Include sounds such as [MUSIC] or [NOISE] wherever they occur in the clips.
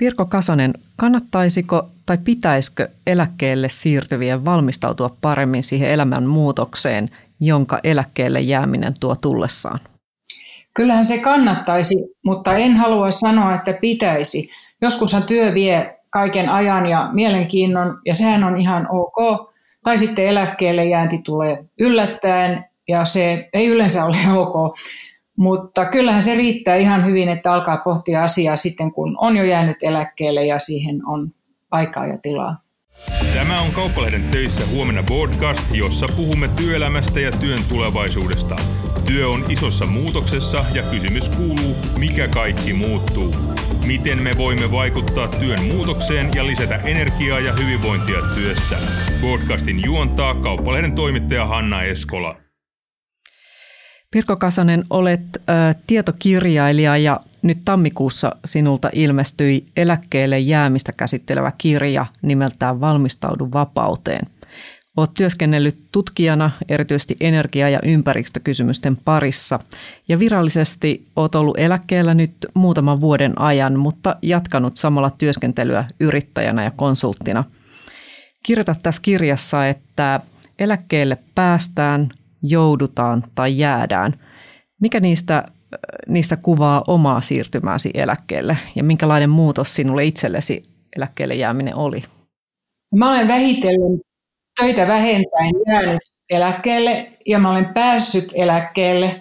Pirko Kasanen, kannattaisiko tai pitäisikö eläkkeelle siirtyvien valmistautua paremmin siihen elämän muutokseen, jonka eläkkeelle jääminen tuo tullessaan? Kyllähän se kannattaisi, mutta en halua sanoa, että pitäisi. Joskushan työ vie kaiken ajan ja mielenkiinnon, ja sehän on ihan ok. Tai sitten eläkkeelle jäänti tulee yllättäen, ja se ei yleensä ole ok. Mutta kyllähän se riittää ihan hyvin, että alkaa pohtia asiaa sitten, kun on jo jäänyt eläkkeelle ja siihen on aikaa ja tilaa. Tämä on Kauppalehden töissä huomenna podcast, jossa puhumme työelämästä ja työn tulevaisuudesta. Työ on isossa muutoksessa ja kysymys kuuluu, mikä kaikki muuttuu. Miten me voimme vaikuttaa työn muutokseen ja lisätä energiaa ja hyvinvointia työssä? Podcastin juontaa Kauppalehden toimittaja Hanna Eskola. Pirko Kasanen, olet ä, tietokirjailija ja nyt tammikuussa sinulta ilmestyi eläkkeelle jäämistä käsittelevä kirja nimeltään Valmistaudu vapauteen. Olet työskennellyt tutkijana erityisesti energia- ja ympäristökysymysten parissa ja virallisesti olet ollut eläkkeellä nyt muutaman vuoden ajan, mutta jatkanut samalla työskentelyä yrittäjänä ja konsulttina. Kirjoitat tässä kirjassa, että eläkkeelle päästään, joudutaan tai jäädään. Mikä niistä, niistä kuvaa omaa siirtymääsi eläkkeelle ja minkälainen muutos sinulle itsellesi eläkkeelle jääminen oli? Mä olen vähitellen töitä vähentäen jäänyt eläkkeelle ja mä olen päässyt eläkkeelle.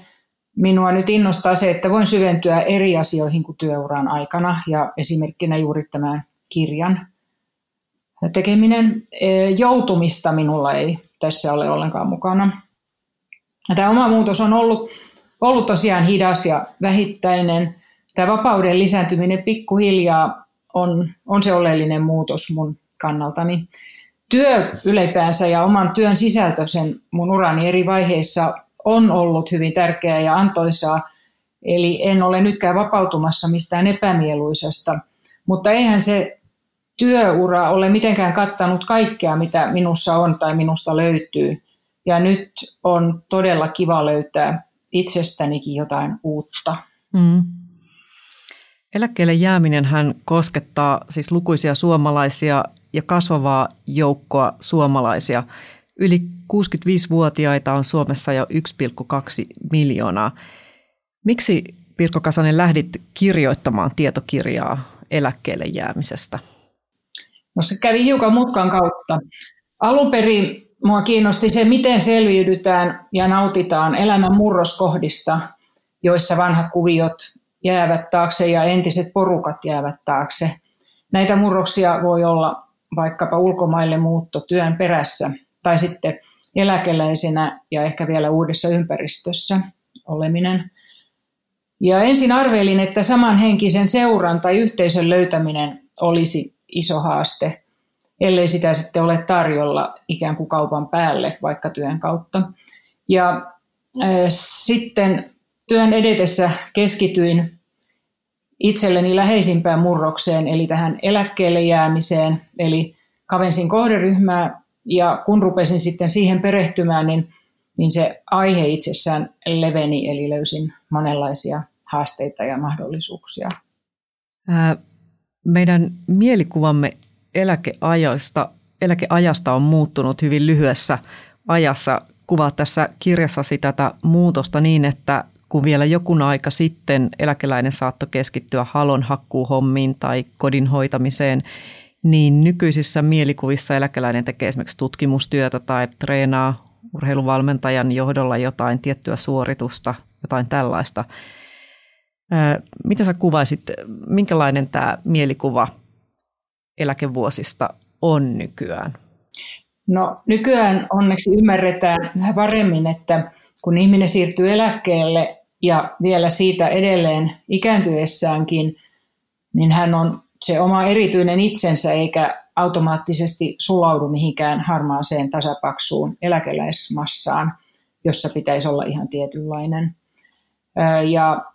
Minua nyt innostaa se, että voin syventyä eri asioihin kuin työuran aikana ja esimerkkinä juuri tämän kirjan tekeminen. Joutumista minulla ei tässä ole ollenkaan mukana. Tämä oma muutos on ollut, ollut tosiaan hidas ja vähittäinen. Tämä vapauden lisääntyminen pikkuhiljaa on, on se oleellinen muutos mun kannaltani. Työ ylipäänsä ja oman työn sisältö sen mun urani eri vaiheissa on ollut hyvin tärkeää ja antoisaa. Eli en ole nytkään vapautumassa mistään epämieluisesta, mutta eihän se työura ole mitenkään kattanut kaikkea, mitä minussa on tai minusta löytyy. Ja nyt on todella kiva löytää itsestänikin jotain uutta. Mm. Eläkkeelle jääminen hän koskettaa siis lukuisia suomalaisia ja kasvavaa joukkoa suomalaisia. Yli 65-vuotiaita on Suomessa jo 1,2 miljoonaa. Miksi Pirkko Kasanen lähdit kirjoittamaan tietokirjaa eläkkeelle jäämisestä? No se kävi hiukan mutkan kautta. Alun perin Mua kiinnosti se, miten selviydytään ja nautitaan elämän murroskohdista, joissa vanhat kuviot jäävät taakse ja entiset porukat jäävät taakse. Näitä murroksia voi olla vaikkapa ulkomaille muutto työn perässä tai sitten eläkeläisenä ja ehkä vielä uudessa ympäristössä oleminen. Ja ensin arvelin, että samanhenkisen seuran tai yhteisön löytäminen olisi iso haaste – ellei sitä sitten ole tarjolla ikään kuin kaupan päälle vaikka työn kautta. Ja äh, sitten työn edetessä keskityin itselleni läheisimpään murrokseen, eli tähän eläkkeelle jäämiseen, eli kavensin kohderyhmää, ja kun rupesin sitten siihen perehtymään, niin, niin se aihe itsessään leveni, eli löysin monenlaisia haasteita ja mahdollisuuksia. Meidän mielikuvamme eläkeajoista, eläkeajasta on muuttunut hyvin lyhyessä ajassa. Kuvaat tässä kirjassasi tätä muutosta niin, että kun vielä jokun aika sitten eläkeläinen saattoi keskittyä halonhakkuuhommiin tai kodin hoitamiseen, niin nykyisissä mielikuvissa eläkeläinen tekee esimerkiksi tutkimustyötä tai treenaa urheiluvalmentajan johdolla jotain tiettyä suoritusta, jotain tällaista. Mitä sä kuvaisit, minkälainen tämä mielikuva eläkevuosista on nykyään? No nykyään onneksi ymmärretään vähän paremmin, että kun ihminen siirtyy eläkkeelle ja vielä siitä edelleen ikääntyessäänkin, niin hän on se oma erityinen itsensä eikä automaattisesti sulaudu mihinkään harmaaseen tasapaksuun eläkeläismassaan, jossa pitäisi olla ihan tietynlainen. Ja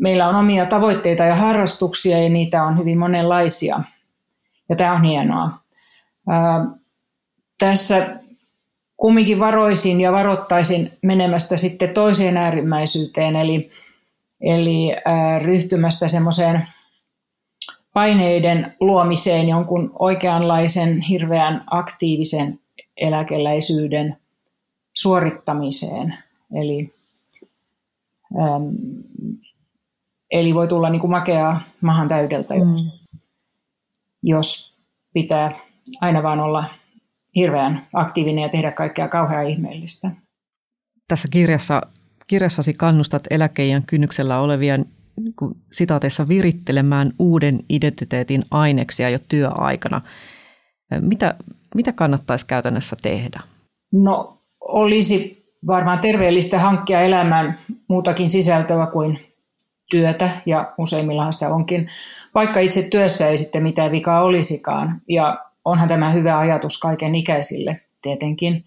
meillä on omia tavoitteita ja harrastuksia ja niitä on hyvin monenlaisia – ja tämä on hienoa. Ää, tässä kumminkin varoisin ja varoittaisin menemästä sitten toiseen äärimmäisyyteen, eli, eli ää, ryhtymästä semmoiseen paineiden luomiseen jonkun oikeanlaisen hirveän aktiivisen eläkeläisyyden suorittamiseen. Eli, ähm, eli voi tulla niin kuin makeaa mahan täydeltä, mm. jos, jos pitää aina vaan olla hirveän aktiivinen ja tehdä kaikkea kauhean ihmeellistä. Tässä kirjassa, kirjassasi kannustat eläkeijän kynnyksellä olevia niin sitaateissa virittelemään uuden identiteetin aineksia jo työaikana. Mitä, mitä kannattaisi käytännössä tehdä? No olisi varmaan terveellistä hankkia elämään muutakin sisältöä kuin työtä, ja useimmillahan sitä onkin, vaikka itse työssä ei sitten mitään vikaa olisikaan. Ja onhan tämä hyvä ajatus kaiken ikäisille tietenkin.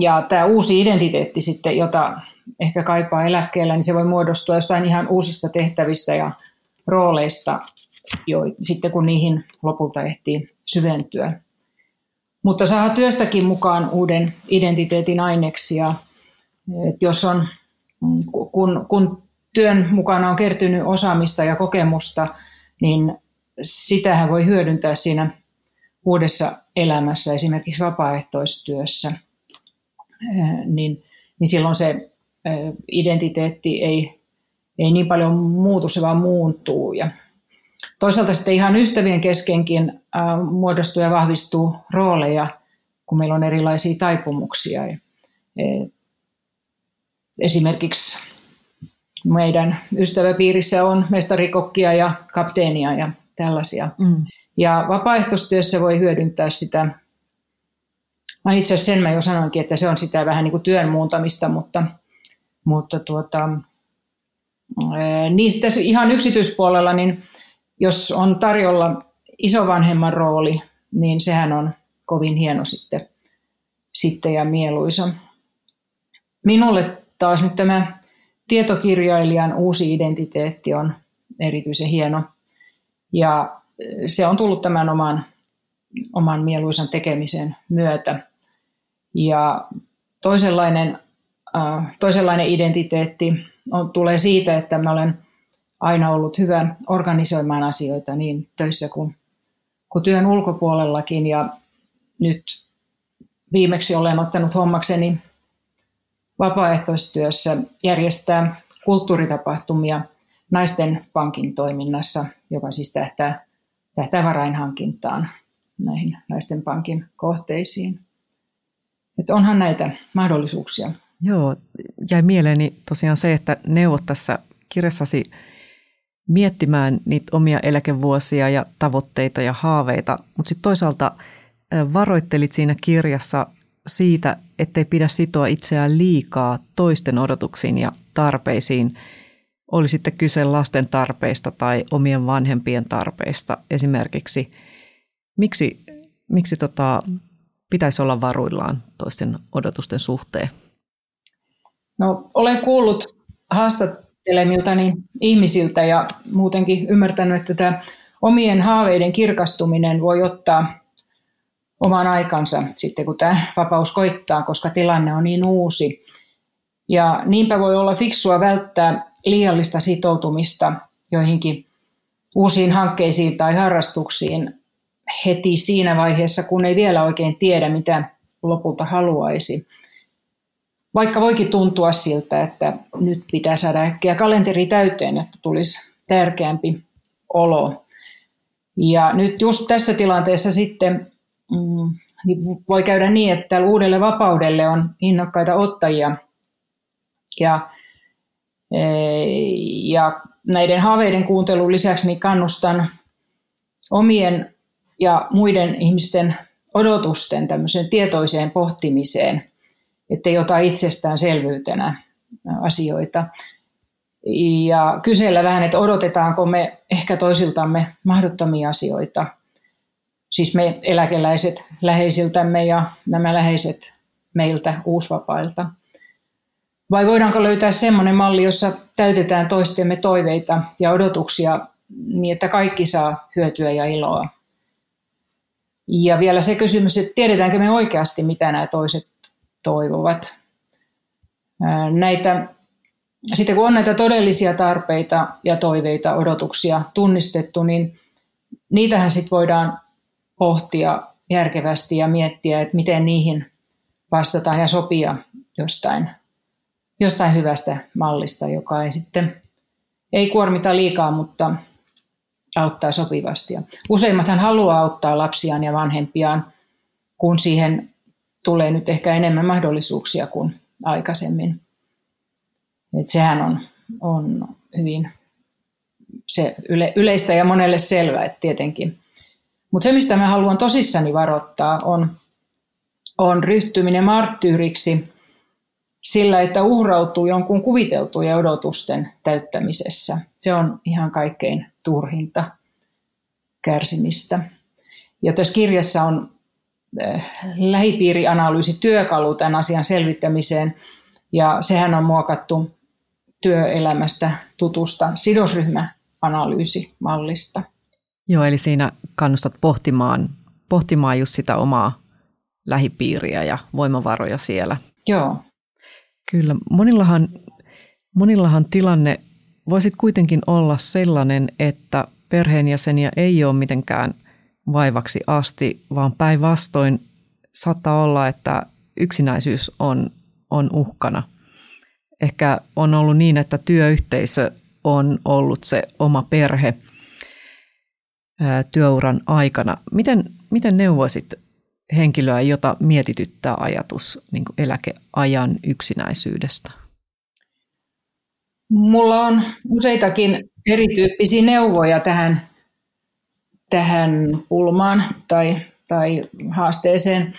Ja tämä uusi identiteetti sitten, jota ehkä kaipaa eläkkeellä, niin se voi muodostua jostain ihan uusista tehtävistä ja rooleista, jo, sitten kun niihin lopulta ehtii syventyä. Mutta saa työstäkin mukaan uuden identiteetin aineksia. Et jos on, kun, kun työn mukana on kertynyt osaamista ja kokemusta, niin sitähän voi hyödyntää siinä uudessa elämässä, esimerkiksi vapaaehtoistyössä, niin, niin silloin se identiteetti ei, ei niin paljon muutu, se vaan muuntuu. Ja toisaalta sitten ihan ystävien keskenkin muodostuu ja vahvistuu rooleja, kun meillä on erilaisia taipumuksia. Esimerkiksi meidän ystäväpiirissä on mestarikokkia ja kapteenia ja tällaisia. Mm. Ja vapaaehtoistyössä voi hyödyntää sitä, mä itse asiassa sen mä jo sanoinkin, että se on sitä vähän niin kuin työn muuntamista, mutta, mutta tuota, niistä ihan yksityispuolella, niin jos on tarjolla isovanhemman rooli, niin sehän on kovin hieno sitten, sitten ja mieluisa. Minulle taas nyt tämä tietokirjailijan uusi identiteetti on erityisen hieno – ja se on tullut tämän oman, oman mieluisan tekemisen myötä. Ja toisenlainen, äh, toisenlainen identiteetti on, tulee siitä, että mä olen aina ollut hyvä organisoimaan asioita niin töissä kuin, kuin työn ulkopuolellakin. Ja nyt viimeksi olen ottanut hommakseni vapaaehtoistyössä järjestää kulttuuritapahtumia – naisten pankin toiminnassa, joka siis tähtää, tähtää varainhankintaan näihin naisten pankin kohteisiin. Että onhan näitä mahdollisuuksia. Joo, jäi mieleeni tosiaan se, että neuvot tässä kirjassasi miettimään niitä omia eläkevuosia ja tavoitteita ja haaveita, mutta sitten toisaalta varoittelit siinä kirjassa siitä, ettei pidä sitoa itseään liikaa toisten odotuksiin ja tarpeisiin – oli sitten kyse lasten tarpeista tai omien vanhempien tarpeista esimerkiksi. Miksi, miksi tota, pitäisi olla varuillaan toisten odotusten suhteen? No, olen kuullut haastattelemiltani ihmisiltä ja muutenkin ymmärtänyt, että tämä omien haaveiden kirkastuminen voi ottaa oman aikansa sitten, kun tämä vapaus koittaa, koska tilanne on niin uusi. Ja niinpä voi olla fiksua välttää liiallista sitoutumista joihinkin uusiin hankkeisiin tai harrastuksiin heti siinä vaiheessa, kun ei vielä oikein tiedä, mitä lopulta haluaisi. Vaikka voikin tuntua siltä, että nyt pitää saada äkkiä kalenteri täyteen, että tulisi tärkeämpi olo. Ja nyt just tässä tilanteessa sitten niin voi käydä niin, että uudelle vapaudelle on innokkaita ottajia. Ja ja näiden haaveiden kuuntelun lisäksi niin kannustan omien ja muiden ihmisten odotusten tämmöiseen tietoiseen pohtimiseen, ettei ota itsestäänselvyytenä asioita. Ja kysellä vähän, että odotetaanko me ehkä toisiltamme mahdottomia asioita. Siis me eläkeläiset läheisiltämme ja nämä läheiset meiltä uusvapailta. Vai voidaanko löytää semmoinen malli, jossa täytetään toistemme toiveita ja odotuksia niin, että kaikki saa hyötyä ja iloa? Ja vielä se kysymys, että tiedetäänkö me oikeasti, mitä nämä toiset toivovat. Näitä sitten kun on näitä todellisia tarpeita ja toiveita, odotuksia tunnistettu, niin niitähän sitten voidaan pohtia järkevästi ja miettiä, että miten niihin vastataan ja sopia jostain, jostain hyvästä mallista, joka ei sitten ei kuormita liikaa, mutta auttaa sopivasti. Ja useimmathan haluaa auttaa lapsiaan ja vanhempiaan, kun siihen tulee nyt ehkä enemmän mahdollisuuksia kuin aikaisemmin. Et sehän on, on hyvin se yle, yleistä ja monelle selvä, että tietenkin. Mutta se, mistä mä haluan tosissani varoittaa, on, on ryhtyminen marttyyriksi sillä, että uhrautuu jonkun kuviteltujen odotusten täyttämisessä. Se on ihan kaikkein turhinta kärsimistä. Ja tässä kirjassa on eh, lähipiirianalyysi työkalu tämän asian selvittämiseen, ja sehän on muokattu työelämästä tutusta sidosryhmäanalyysimallista. Joo, eli siinä kannustat pohtimaan, pohtimaan just sitä omaa lähipiiriä ja voimavaroja siellä. Joo. Kyllä, monillahan, monillahan tilanne voisit kuitenkin olla sellainen, että perheenjäseniä ei ole mitenkään vaivaksi asti, vaan päinvastoin saattaa olla, että yksinäisyys on, on uhkana. Ehkä on ollut niin, että työyhteisö on ollut se oma perhe työuran aikana. Miten, miten neuvoisit henkilöä, jota mietityttää ajatus niin eläkeajan yksinäisyydestä? Mulla on useitakin erityyppisiä neuvoja tähän, tähän pulmaan tai, tai haasteeseen.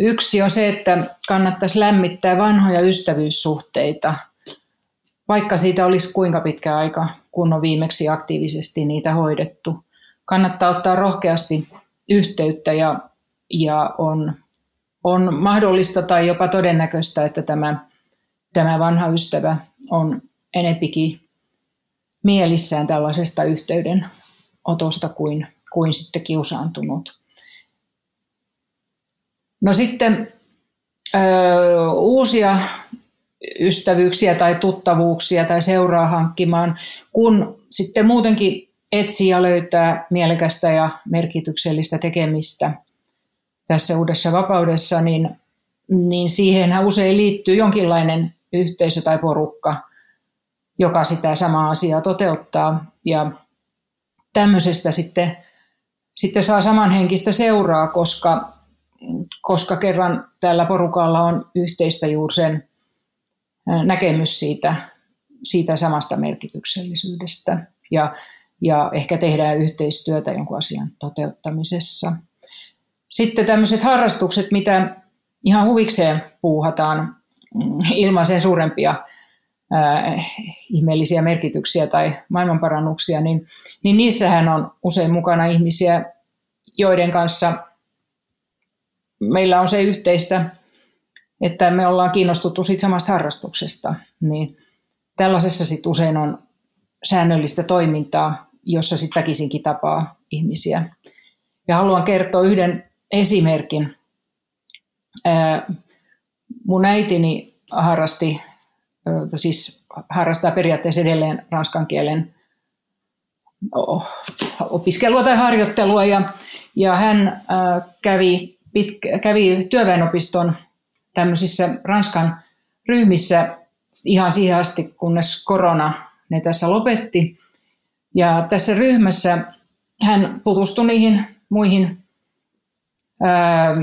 Yksi on se, että kannattaisi lämmittää vanhoja ystävyyssuhteita, vaikka siitä olisi kuinka pitkä aika, kun on viimeksi aktiivisesti niitä hoidettu. Kannattaa ottaa rohkeasti yhteyttä ja, ja on, on mahdollista tai jopa todennäköistä, että tämä, tämä vanha ystävä on enempikin mielissään tällaisesta yhteydenotosta kuin, kuin sitten kiusaantunut. No sitten ö, uusia ystävyyksiä tai tuttavuuksia tai seuraa hankkimaan, kun sitten muutenkin etsii ja löytää mielekästä ja merkityksellistä tekemistä tässä uudessa vapaudessa, niin, niin siihen usein liittyy jonkinlainen yhteisö tai porukka, joka sitä samaa asiaa toteuttaa. Ja tämmöisestä sitten, sitten saa samanhenkistä seuraa, koska, koska kerran tällä porukalla on yhteistä juuri sen näkemys siitä, siitä samasta merkityksellisyydestä. Ja, ja ehkä tehdään yhteistyötä jonkun asian toteuttamisessa. Sitten tämmöiset harrastukset, mitä ihan huvikseen puuhataan mm, ilman sen suurempia äh, ihmeellisiä merkityksiä tai maailmanparannuksia, niin, niin niissähän on usein mukana ihmisiä, joiden kanssa meillä on se yhteistä, että me ollaan kiinnostuttu siitä samasta harrastuksesta. Niin tällaisessa sitten usein on säännöllistä toimintaa, jossa sitten väkisinkin tapaa ihmisiä. Ja haluan kertoa yhden esimerkin. Mun äitini harrasti siis harrastaa periaatteessa edelleen ranskan kielen opiskelua tai harjoittelua ja, ja hän kävi, pitkä, kävi työväenopiston tämmöisissä Ranskan ryhmissä ihan siihen asti, kunnes korona ne tässä lopetti. Ja tässä ryhmässä hän tutustui niihin muihin ää,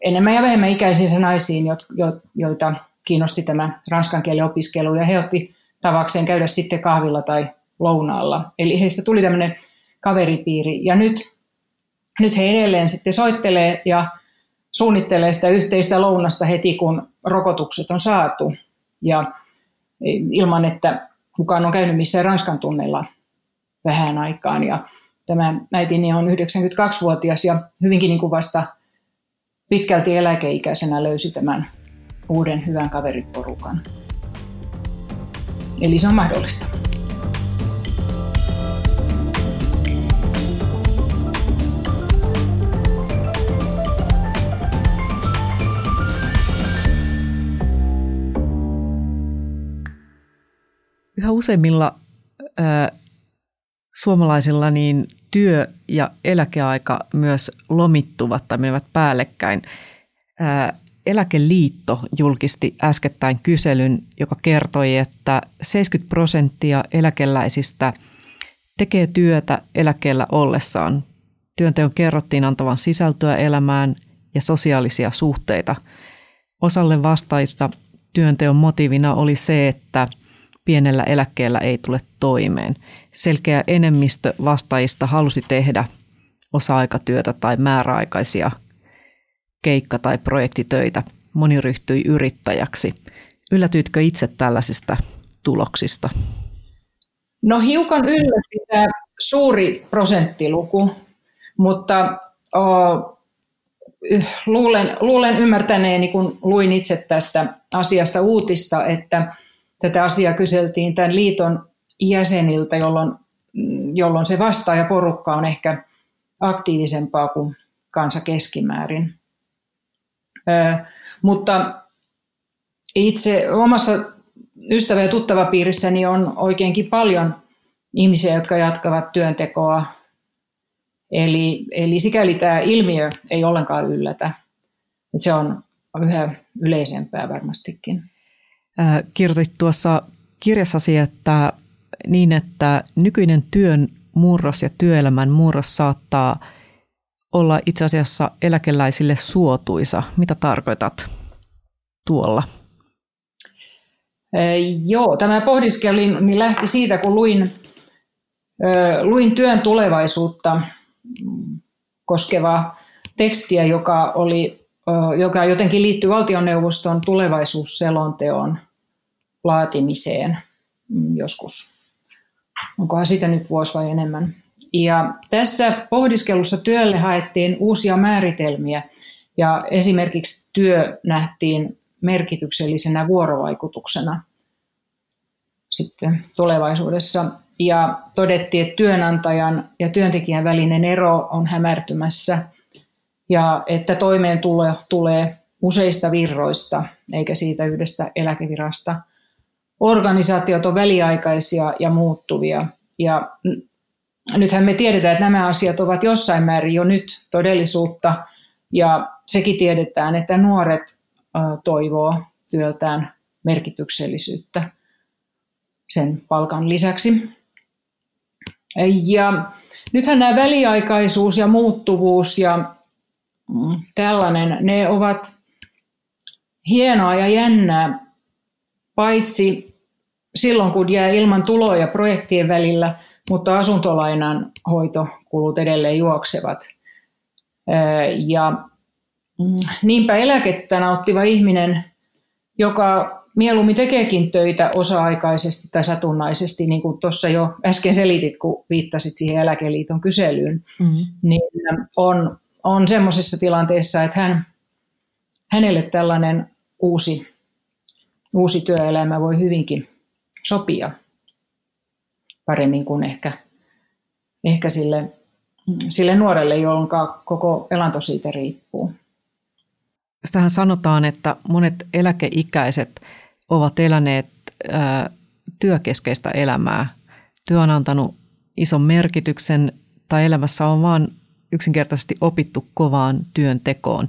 enemmän ja vähemmän ikäisiin naisiin, joita kiinnosti tämä ranskan kielen opiskelu ja he otti tavakseen käydä sitten kahvilla tai lounaalla. Eli heistä tuli tämmöinen kaveripiiri ja nyt, nyt he edelleen sitten soittelee ja suunnittelee sitä yhteistä lounasta heti, kun rokotukset on saatu ja ilman, että kukaan on käynyt missään Ranskan tunnella vähän aikaan. Ja tämä äitini on 92-vuotias ja hyvinkin niin kuin vasta pitkälti eläkeikäisenä löysi tämän uuden hyvän kaveriporukan. Eli se on mahdollista. Useimmilla ö, suomalaisilla niin työ- ja eläkeaika myös lomittuvat tai menevät päällekkäin. Ö, Eläkeliitto julkisti äskettäin kyselyn, joka kertoi, että 70 prosenttia eläkeläisistä tekee työtä eläkkeellä ollessaan. Työnteon kerrottiin antavan sisältöä elämään ja sosiaalisia suhteita. Osalle vastaista työnteon motiivina oli se, että pienellä eläkkeellä ei tule toimeen. Selkeä enemmistö vastaajista halusi tehdä osa-aikatyötä tai määräaikaisia keikka- tai projektitöitä. Moni ryhtyi yrittäjäksi. Yllätyitkö itse tällaisista tuloksista? No hiukan yllätti tämä suuri prosenttiluku, mutta o, luulen, luulen ymmärtäneeni, kun luin itse tästä asiasta uutista, että tätä asiaa kyseltiin tämän liiton jäseniltä, jolloin, jolloin se vastaajaporukka on ehkä aktiivisempaa kuin kansa keskimäärin. Ö, mutta itse omassa ystävä- ja tuttavapiirissäni on oikeinkin paljon ihmisiä, jotka jatkavat työntekoa. Eli, eli sikäli tämä ilmiö ei ollenkaan yllätä. Se on yhä yleisempää varmastikin. Kirjoitit tuossa kirjassasi, että niin, että nykyinen työn murros ja työelämän murros saattaa olla itse asiassa eläkeläisille suotuisa. Mitä tarkoitat tuolla? Joo, tämä pohdiskelu niin lähti siitä, kun luin, luin työn tulevaisuutta koskevaa tekstiä, joka, oli, joka jotenkin liittyy valtioneuvoston tulevaisuusselonteon laatimiseen mm, joskus. Onkohan sitä nyt vuosi vai enemmän. Ja tässä pohdiskelussa työlle haettiin uusia määritelmiä ja esimerkiksi työ nähtiin merkityksellisenä vuorovaikutuksena sitten tulevaisuudessa. Ja todettiin, että työnantajan ja työntekijän välinen ero on hämärtymässä ja että toimeentulo tulee useista virroista eikä siitä yhdestä eläkevirasta. Organisaatiot on väliaikaisia ja muuttuvia ja nythän me tiedetään, että nämä asiat ovat jossain määrin jo nyt todellisuutta ja sekin tiedetään, että nuoret toivoo työltään merkityksellisyyttä sen palkan lisäksi. Ja nythän nämä väliaikaisuus ja muuttuvuus ja tällainen, ne ovat hienoa ja jännää, paitsi silloin kun jää ilman tuloja projektien välillä, mutta asuntolainan hoitokulut edelleen juoksevat. Ja Mm, niinpä eläkettä nauttiva ihminen, joka mieluummin tekeekin töitä osa-aikaisesti tai satunnaisesti, niin kuin tuossa jo äsken selitit, kun viittasit siihen Eläkeliiton kyselyyn, mm-hmm. niin on, on semmoisessa tilanteessa, että hän, hänelle tällainen uusi, uusi työelämä voi hyvinkin sopia paremmin kuin ehkä, ehkä sille, sille nuorelle, jolloin koko elanto siitä riippuu. Sitähän sanotaan, että monet eläkeikäiset ovat eläneet ää, työkeskeistä elämää. Työ on antanut ison merkityksen tai elämässä on vain yksinkertaisesti opittu kovaan työntekoon.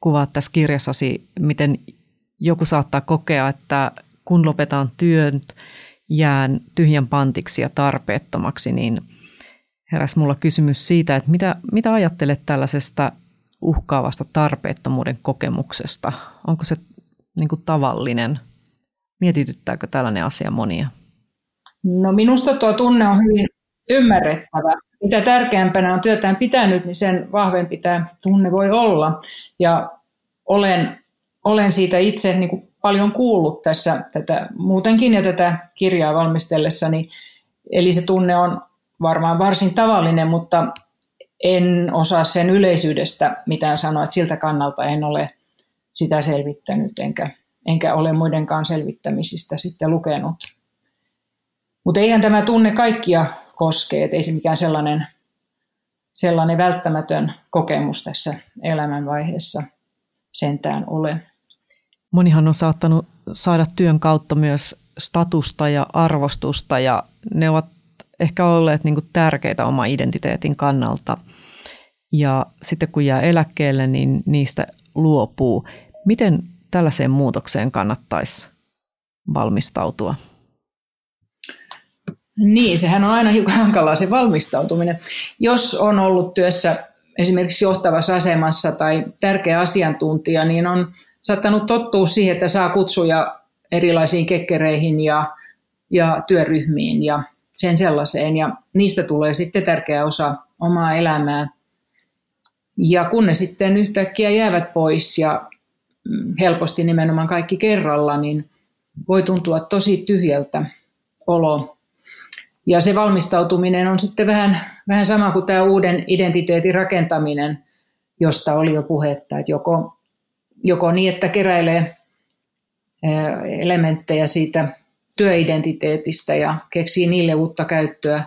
Kuvaat tässä kirjassasi, miten joku saattaa kokea, että kun lopetaan työn, jään tyhjän pantiksi ja tarpeettomaksi, niin heräsi mulla kysymys siitä, että mitä, mitä ajattelet tällaisesta uhkaavasta tarpeettomuuden kokemuksesta? Onko se niin kuin tavallinen? Mietityttääkö tällainen asia monia? No minusta tuo tunne on hyvin ymmärrettävä. Mitä tärkeämpänä on työtään pitänyt, niin sen vahvempi tämä tunne voi olla. Ja olen, olen siitä itse niin kuin paljon kuullut tässä tätä muutenkin ja tätä kirjaa valmistellessani. Eli se tunne on varmaan varsin tavallinen, mutta en osaa sen yleisyydestä mitään sanoa, että siltä kannalta en ole sitä selvittänyt, enkä, enkä ole muidenkaan selvittämisistä sitten lukenut. Mutta eihän tämä tunne kaikkia koske, että ei se mikään sellainen, sellainen välttämätön kokemus tässä elämänvaiheessa sentään ole. Monihan on saattanut saada työn kautta myös statusta ja arvostusta ja ne ovat ehkä olleet niin tärkeitä oma identiteetin kannalta. Ja sitten kun jää eläkkeelle, niin niistä luopuu. Miten tällaiseen muutokseen kannattaisi valmistautua? Niin, sehän on aina hiukan hankalaa se valmistautuminen. Jos on ollut työssä esimerkiksi johtavassa asemassa tai tärkeä asiantuntija, niin on saattanut tottua siihen, että saa kutsuja erilaisiin kekkereihin ja, ja työryhmiin ja sen sellaiseen. Ja niistä tulee sitten tärkeä osa omaa elämää. Ja kun ne sitten yhtäkkiä jäävät pois ja mm, helposti nimenomaan kaikki kerralla, niin voi tuntua tosi tyhjältä olo. Ja se valmistautuminen on sitten vähän, vähän sama kuin tämä uuden identiteetin rakentaminen, josta oli jo puhetta, että joko, joko niin, että keräilee elementtejä siitä työidentiteetistä ja keksii niille uutta käyttöä,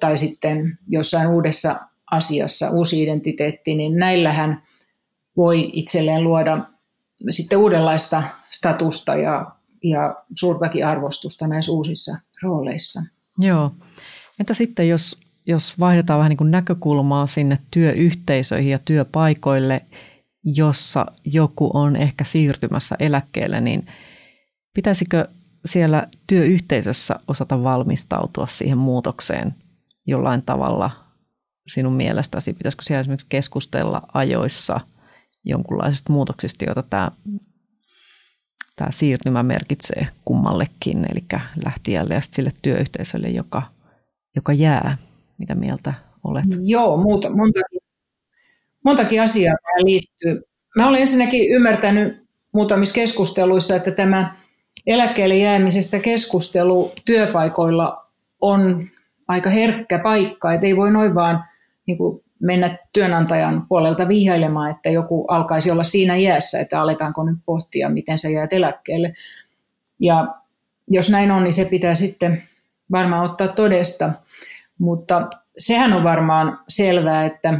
tai sitten jossain uudessa asiassa uusi identiteetti, niin näillähän voi itselleen luoda sitten uudenlaista statusta ja, ja suurtakin arvostusta näissä uusissa rooleissa. Joo. Entä sitten, jos, jos vaihdetaan vähän niin kuin näkökulmaa sinne työyhteisöihin ja työpaikoille, jossa joku on ehkä siirtymässä eläkkeelle, niin pitäisikö siellä työyhteisössä osata valmistautua siihen muutokseen jollain tavalla sinun mielestäsi? Pitäisikö siellä esimerkiksi keskustella ajoissa jonkunlaisista muutoksista, joita tämä tämä siirtymä merkitsee kummallekin, eli lähtijälle ja sille työyhteisölle, joka, joka jää. Mitä mieltä olet? Joo, muuta, montakin, montakin asiaa tähän liittyy. Mä olen ensinnäkin ymmärtänyt muutamissa keskusteluissa, että tämä eläkkeelle jäämisestä keskustelu työpaikoilla on aika herkkä paikka, että ei voi noin vaan niin kuin mennä työnantajan puolelta vihjailemaan, että joku alkaisi olla siinä iässä, että aletaanko nyt pohtia, miten se jää eläkkeelle. Ja jos näin on, niin se pitää sitten varmaan ottaa todesta. Mutta sehän on varmaan selvää, että,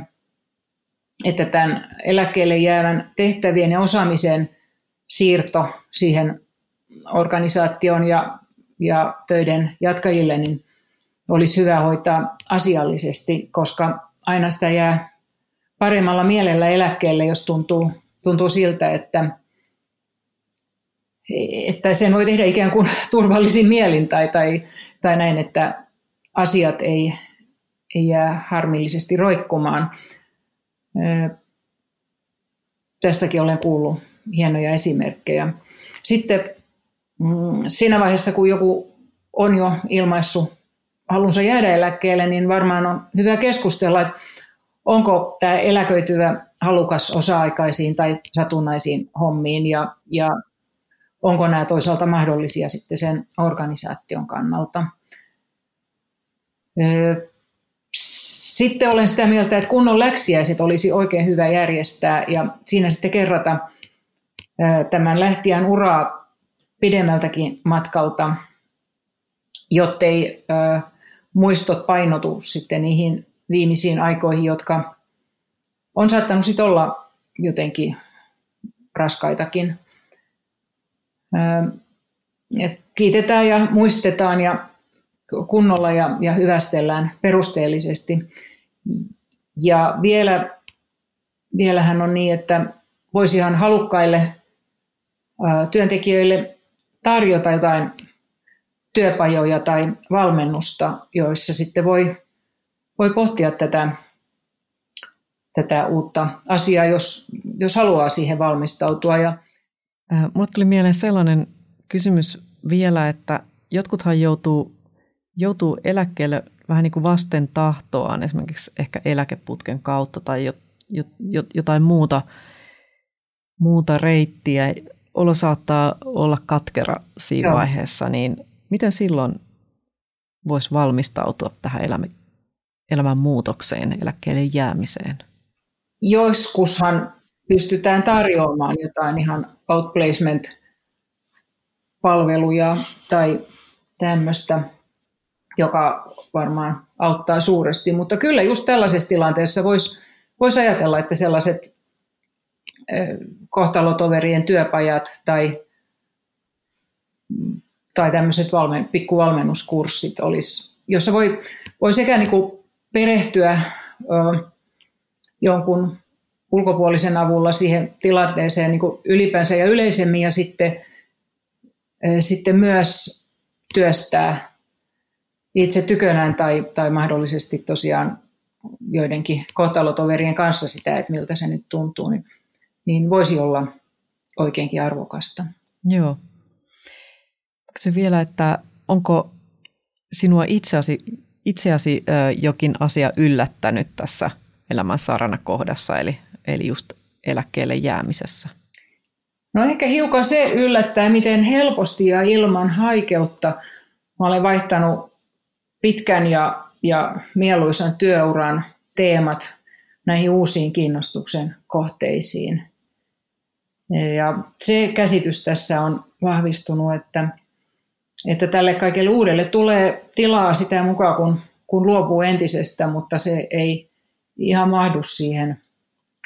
että tämän eläkkeelle jäävän tehtävien ja osaamisen siirto siihen organisaation ja, ja töiden jatkajille niin olisi hyvä hoitaa asiallisesti, koska aina sitä jää paremmalla mielellä eläkkeelle, jos tuntuu, tuntuu siltä, että, että sen voi tehdä ikään kuin [LAUGHS] turvallisin mielin tai, tai, tai näin, että asiat ei, ei jää harmillisesti roikkumaan. Tästäkin olen kuullut hienoja esimerkkejä. Sitten mm, siinä vaiheessa, kun joku on jo ilmaissut halunsa jäädä eläkkeelle, niin varmaan on hyvä keskustella, että onko tämä eläköityvä halukas osa-aikaisiin tai satunnaisiin hommiin ja, ja onko nämä toisaalta mahdollisia sitten sen organisaation kannalta. Sitten olen sitä mieltä, että kunnon läksiäiset olisi oikein hyvä järjestää ja siinä sitten kerrata tämän lähtijän uraa pidemmältäkin matkalta, jottei muistot painotu sitten niihin viimeisiin aikoihin, jotka on saattanut sitten olla jotenkin raskaitakin. Et kiitetään ja muistetaan ja kunnolla ja, ja hyvästellään perusteellisesti. Ja vielä, vielähän on niin, että voisihan halukkaille työntekijöille tarjota jotain työpajoja tai valmennusta, joissa sitten voi, voi pohtia tätä, tätä uutta asiaa, jos, jos haluaa siihen valmistautua. Ja... Mulle tuli mieleen sellainen kysymys vielä, että jotkuthan joutuu, joutuu eläkkeelle vähän niin kuin vasten tahtoaan, esimerkiksi ehkä eläkeputken kautta tai jo, jo, jo, jotain muuta, muuta reittiä. Olo saattaa olla katkera siinä Joo. vaiheessa, niin Miten silloin voisi valmistautua tähän elämän, elämän muutokseen, eläkkeelle jäämiseen? Joskushan pystytään tarjoamaan jotain ihan outplacement-palveluja tai tämmöistä, joka varmaan auttaa suuresti. Mutta kyllä just tällaisessa tilanteessa voisi vois ajatella, että sellaiset kohtalotoverien työpajat tai tai tämmöiset valmen, pikkuvalmennuskurssit olisi, jossa voi, voi sekä niin kuin perehtyä ö, jonkun ulkopuolisen avulla siihen tilanteeseen niin kuin ylipäänsä ja yleisemmin ja sitten, sitten myös työstää itse tykönään tai, tai mahdollisesti tosiaan joidenkin kohtalotoverien kanssa sitä, että miltä se nyt tuntuu, niin, niin voisi olla oikeinkin arvokasta. Joo. Kysyn vielä, että onko sinua itseasi, itseäsi jokin asia yllättänyt tässä elämän kohdassa, eli, eli just eläkkeelle jäämisessä? No ehkä hiukan se yllättää, miten helposti ja ilman haikeutta mä olen vaihtanut pitkän ja, ja mieluisan työuran teemat näihin uusiin kiinnostuksen kohteisiin. Ja se käsitys tässä on vahvistunut, että, että tälle kaikelle uudelle tulee tilaa sitä mukaan, kun, kun luopuu entisestä, mutta se ei ihan mahdu siihen.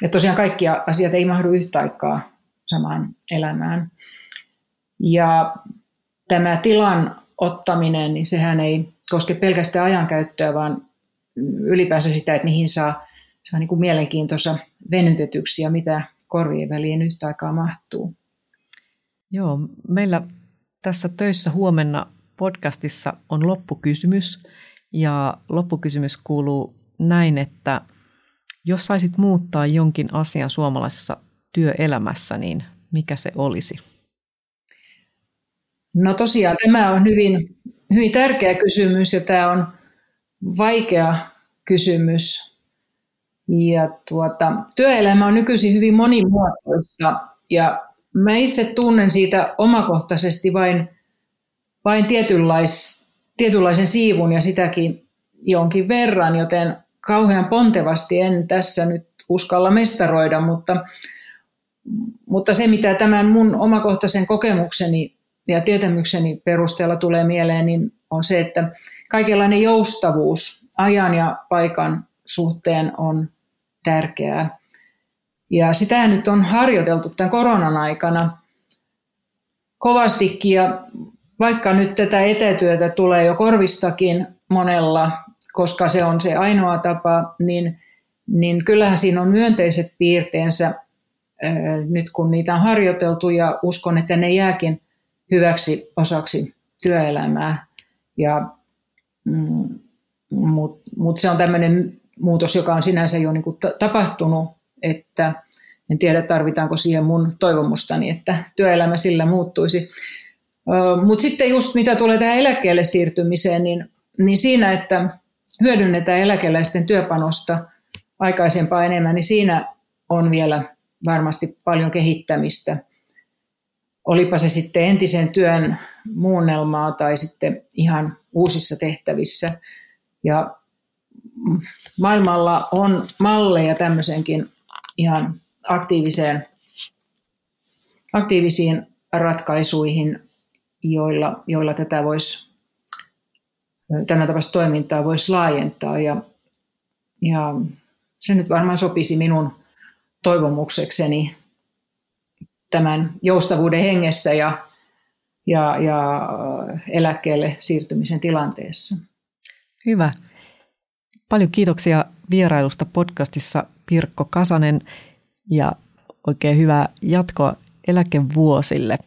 Ja tosiaan kaikki asiat ei mahdu yhtä aikaa samaan elämään. Ja tämä tilan ottaminen, niin sehän ei koske pelkästään ajankäyttöä, vaan ylipäänsä sitä, että mihin saa, saa niin kuin mielenkiintoisa venytetyksi ja mitä korvien väliin yhtä aikaa mahtuu. Joo, meillä tässä töissä huomenna podcastissa on loppukysymys ja loppukysymys kuuluu näin, että jos saisit muuttaa jonkin asian suomalaisessa työelämässä, niin mikä se olisi? No tosiaan tämä on hyvin, hyvin tärkeä kysymys ja tämä on vaikea kysymys. Ja tuota, työelämä on nykyisin hyvin monimuotoista ja mä itse tunnen siitä omakohtaisesti vain, vain tietynlais, tietynlaisen siivun ja sitäkin jonkin verran, joten kauhean pontevasti en tässä nyt uskalla mestaroida, mutta, mutta se mitä tämän mun omakohtaisen kokemukseni ja tietämykseni perusteella tulee mieleen, niin on se, että kaikenlainen joustavuus ajan ja paikan suhteen on tärkeää. Ja sitä nyt on harjoiteltu tämän koronan aikana kovastikin ja vaikka nyt tätä etätyötä tulee jo korvistakin monella, koska se on se ainoa tapa, niin, niin kyllähän siinä on myönteiset piirteensä nyt kun niitä on harjoiteltu ja uskon, että ne jääkin hyväksi osaksi työelämää. Ja, mm, Mutta mut se on tämmöinen muutos, joka on sinänsä jo niin kuin tapahtunut, että en tiedä tarvitaanko siihen mun toivomustani, että työelämä sillä muuttuisi. Mutta sitten just mitä tulee tähän eläkkeelle siirtymiseen, niin, niin siinä, että hyödynnetään eläkeläisten työpanosta aikaisempaa enemmän, niin siinä on vielä varmasti paljon kehittämistä. Olipa se sitten entisen työn muunnelmaa tai sitten ihan uusissa tehtävissä. Ja maailmalla on malleja tämmöisenkin ihan aktiiviseen, aktiivisiin ratkaisuihin, joilla, joilla tätä voisi, tämän tapaista toimintaa voisi laajentaa. Ja, ja se nyt varmaan sopisi minun toivomuksekseni tämän joustavuuden hengessä ja, ja, ja eläkkeelle siirtymisen tilanteessa. Hyvä. Paljon kiitoksia vierailusta podcastissa Pirkko Kasanen ja oikein hyvää jatkoa eläkevuosille.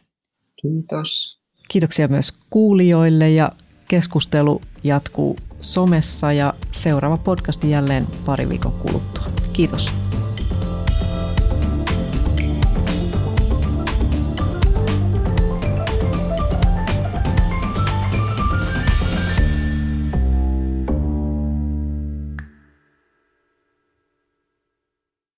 Kiitos. Kiitoksia myös kuulijoille ja keskustelu jatkuu somessa ja seuraava podcasti jälleen pari viikon kuluttua. Kiitos.